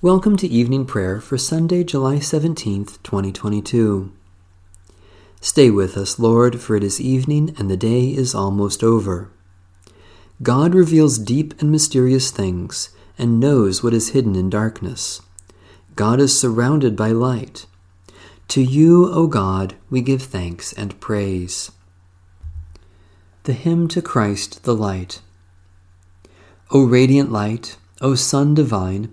Welcome to evening prayer for Sunday, July 17th, 2022. Stay with us, Lord, for it is evening and the day is almost over. God reveals deep and mysterious things and knows what is hidden in darkness. God is surrounded by light. To you, O God, we give thanks and praise. The hymn to Christ the Light. O radiant light, O Sun divine,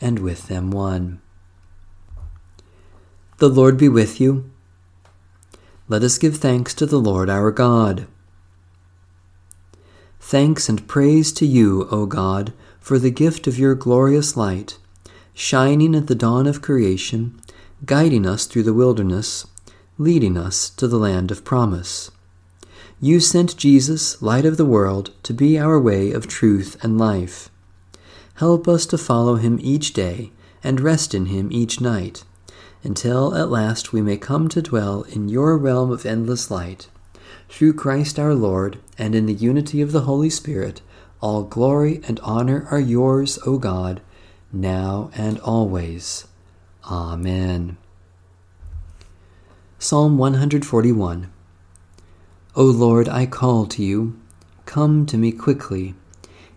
and with them one. The Lord be with you. Let us give thanks to the Lord our God. Thanks and praise to you, O God, for the gift of your glorious light, shining at the dawn of creation, guiding us through the wilderness, leading us to the land of promise. You sent Jesus, light of the world, to be our way of truth and life. Help us to follow him each day and rest in him each night, until at last we may come to dwell in your realm of endless light. Through Christ our Lord, and in the unity of the Holy Spirit, all glory and honor are yours, O God, now and always. Amen. Psalm 141 O Lord, I call to you. Come to me quickly.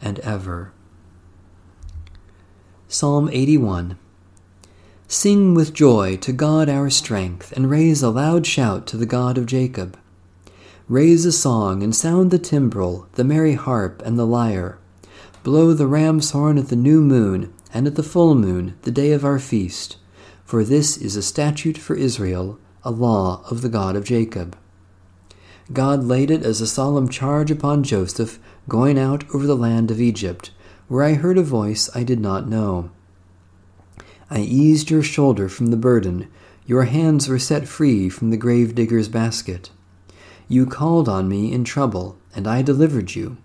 and ever. Psalm 81 Sing with joy to God our strength, and raise a loud shout to the God of Jacob. Raise a song and sound the timbrel, the merry harp, and the lyre. Blow the ram's horn at the new moon, and at the full moon, the day of our feast. For this is a statute for Israel, a law of the God of Jacob. God laid it as a solemn charge upon Joseph going out over the land of Egypt, where I heard a voice I did not know. I eased your shoulder from the burden, your hands were set free from the grave digger's basket. You called on me in trouble, and I delivered you.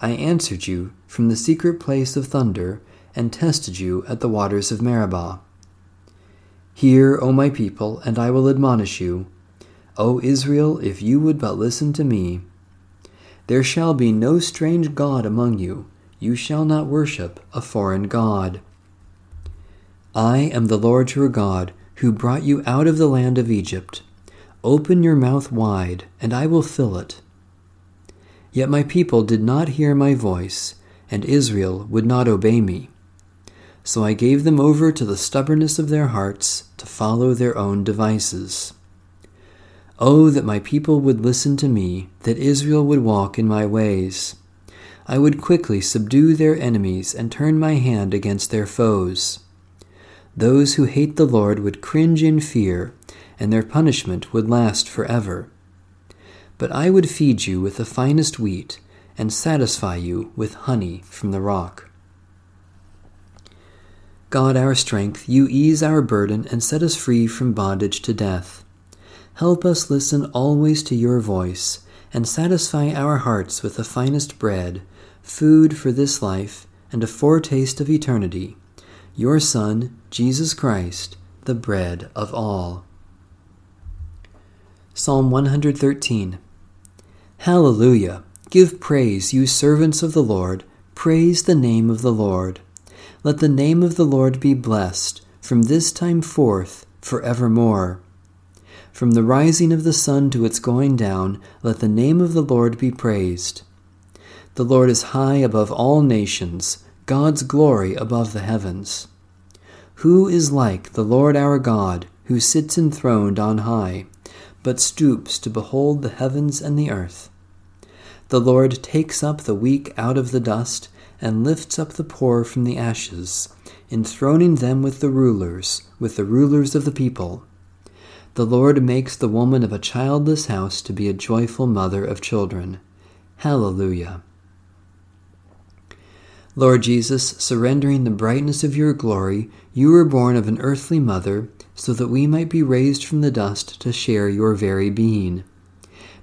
I answered you from the secret place of thunder, and tested you at the waters of Meribah. Hear, O my people, and I will admonish you. O Israel, if you would but listen to me. There shall be no strange God among you, you shall not worship a foreign God. I am the Lord your God, who brought you out of the land of Egypt. Open your mouth wide, and I will fill it. Yet my people did not hear my voice, and Israel would not obey me. So I gave them over to the stubbornness of their hearts to follow their own devices. Oh, that my people would listen to me, that Israel would walk in my ways. I would quickly subdue their enemies and turn my hand against their foes. Those who hate the Lord would cringe in fear, and their punishment would last forever. But I would feed you with the finest wheat, and satisfy you with honey from the rock. God, our strength, you ease our burden and set us free from bondage to death. Help us listen always to your voice, and satisfy our hearts with the finest bread, food for this life, and a foretaste of eternity. Your Son, Jesus Christ, the bread of all. Psalm 113 Hallelujah! Give praise, you servants of the Lord. Praise the name of the Lord. Let the name of the Lord be blessed from this time forth forevermore. From the rising of the sun to its going down, let the name of the Lord be praised. The Lord is high above all nations, God's glory above the heavens. Who is like the Lord our God, who sits enthroned on high, but stoops to behold the heavens and the earth? The Lord takes up the weak out of the dust, and lifts up the poor from the ashes, enthroning them with the rulers, with the rulers of the people. The Lord makes the woman of a childless house to be a joyful mother of children. Hallelujah. Lord Jesus, surrendering the brightness of your glory, you were born of an earthly mother, so that we might be raised from the dust to share your very being.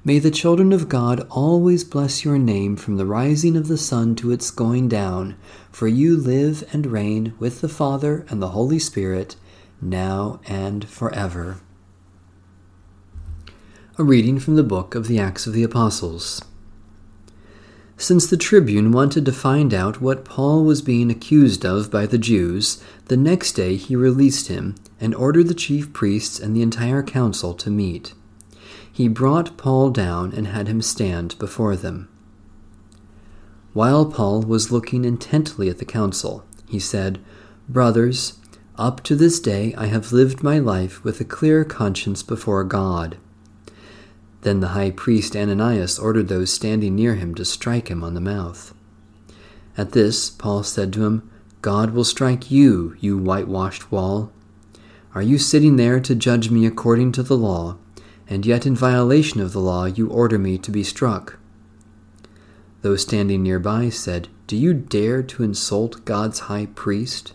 May the children of God always bless your name from the rising of the sun to its going down, for you live and reign with the Father and the Holy Spirit, now and forever. A reading from the book of the Acts of the Apostles. Since the tribune wanted to find out what Paul was being accused of by the Jews, the next day he released him and ordered the chief priests and the entire council to meet. He brought Paul down and had him stand before them. While Paul was looking intently at the council, he said, Brothers, up to this day I have lived my life with a clear conscience before God. Then the high priest Ananias ordered those standing near him to strike him on the mouth. At this, Paul said to him, God will strike you, you whitewashed wall. Are you sitting there to judge me according to the law, and yet in violation of the law you order me to be struck? Those standing nearby said, Do you dare to insult God's high priest?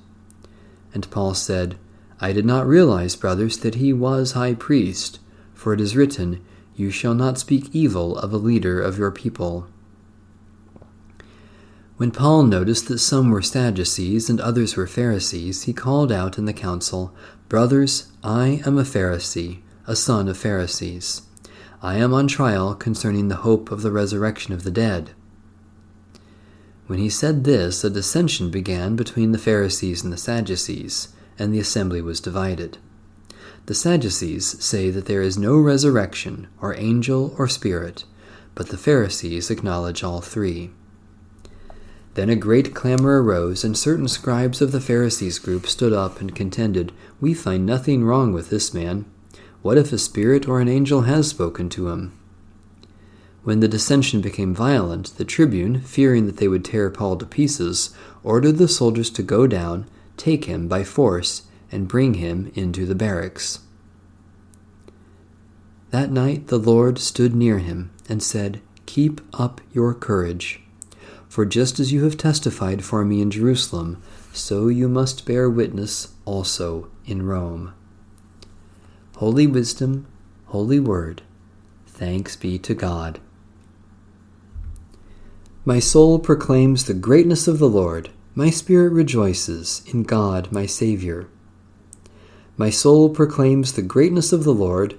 And Paul said, I did not realize, brothers, that he was high priest, for it is written, you shall not speak evil of a leader of your people. When Paul noticed that some were Sadducees and others were Pharisees, he called out in the council, Brothers, I am a Pharisee, a son of Pharisees. I am on trial concerning the hope of the resurrection of the dead. When he said this, a dissension began between the Pharisees and the Sadducees, and the assembly was divided. The Sadducees say that there is no resurrection, or angel, or spirit, but the Pharisees acknowledge all three. Then a great clamor arose, and certain scribes of the Pharisees' group stood up and contended, We find nothing wrong with this man. What if a spirit or an angel has spoken to him? When the dissension became violent, the tribune, fearing that they would tear Paul to pieces, ordered the soldiers to go down, take him by force, and bring him into the barracks. That night the Lord stood near him and said, Keep up your courage. For just as you have testified for me in Jerusalem, so you must bear witness also in Rome. Holy Wisdom, Holy Word, thanks be to God. My soul proclaims the greatness of the Lord. My spirit rejoices in God my Saviour. My soul proclaims the greatness of the Lord,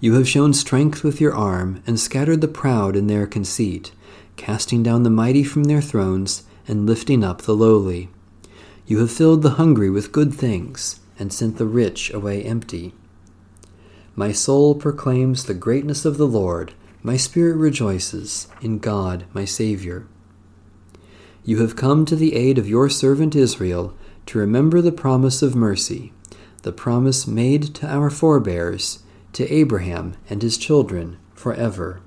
You have shown strength with your arm, and scattered the proud in their conceit, casting down the mighty from their thrones, and lifting up the lowly. You have filled the hungry with good things, and sent the rich away empty. My soul proclaims the greatness of the Lord. My spirit rejoices in God, my Saviour. You have come to the aid of your servant Israel to remember the promise of mercy, the promise made to our forebears, to Abraham and his children forever.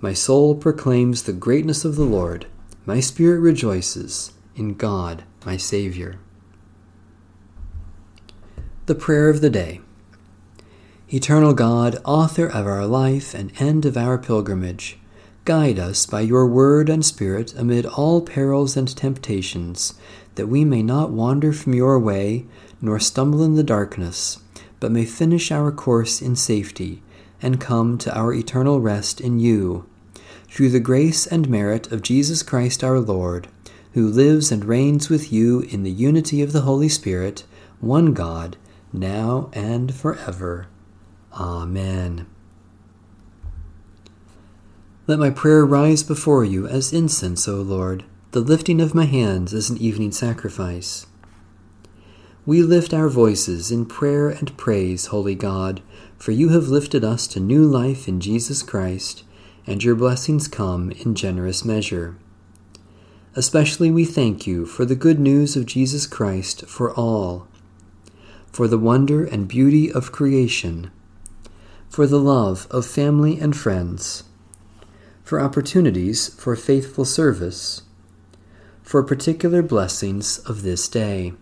My soul proclaims the greatness of the Lord. My spirit rejoices in God, my Saviour. The Prayer of the Day Eternal God, author of our life and end of our pilgrimage, guide us by your word and spirit amid all perils and temptations, that we may not wander from your way, nor stumble in the darkness, but may finish our course in safety, and come to our eternal rest in you. Through the grace and merit of Jesus Christ our Lord, who lives and reigns with you in the unity of the Holy Spirit, one God, now and forever. Amen. Let my prayer rise before you as incense, O Lord, the lifting of my hands as an evening sacrifice. We lift our voices in prayer and praise, Holy God, for you have lifted us to new life in Jesus Christ, and your blessings come in generous measure. Especially we thank you for the good news of Jesus Christ for all, for the wonder and beauty of creation for the love of family and friends, for opportunities for faithful service, for particular blessings of this day.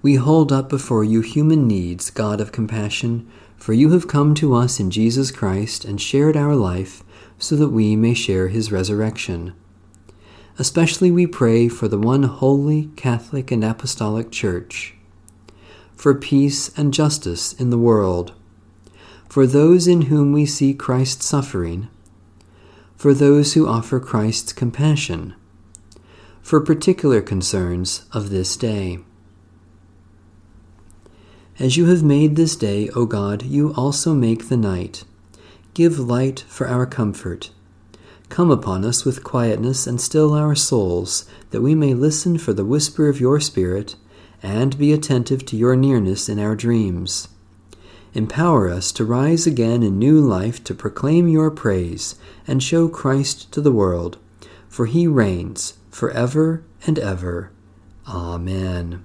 We hold up before you human needs, God of compassion, for you have come to us in Jesus Christ and shared our life so that we may share his resurrection. Especially we pray for the one holy, Catholic, and Apostolic Church for peace and justice in the world, for those in whom we see Christ's suffering, for those who offer Christ's compassion, for particular concerns of this day. As you have made this day, O God, you also make the night. Give light for our comfort. Come upon us with quietness and still our souls, that we may listen for the whisper of your Spirit and be attentive to your nearness in our dreams. Empower us to rise again in new life to proclaim your praise and show Christ to the world, for he reigns for ever and ever. Amen.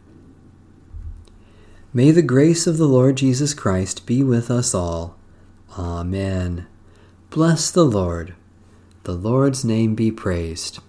May the grace of the Lord Jesus Christ be with us all. Amen. Bless the Lord. The Lord's name be praised.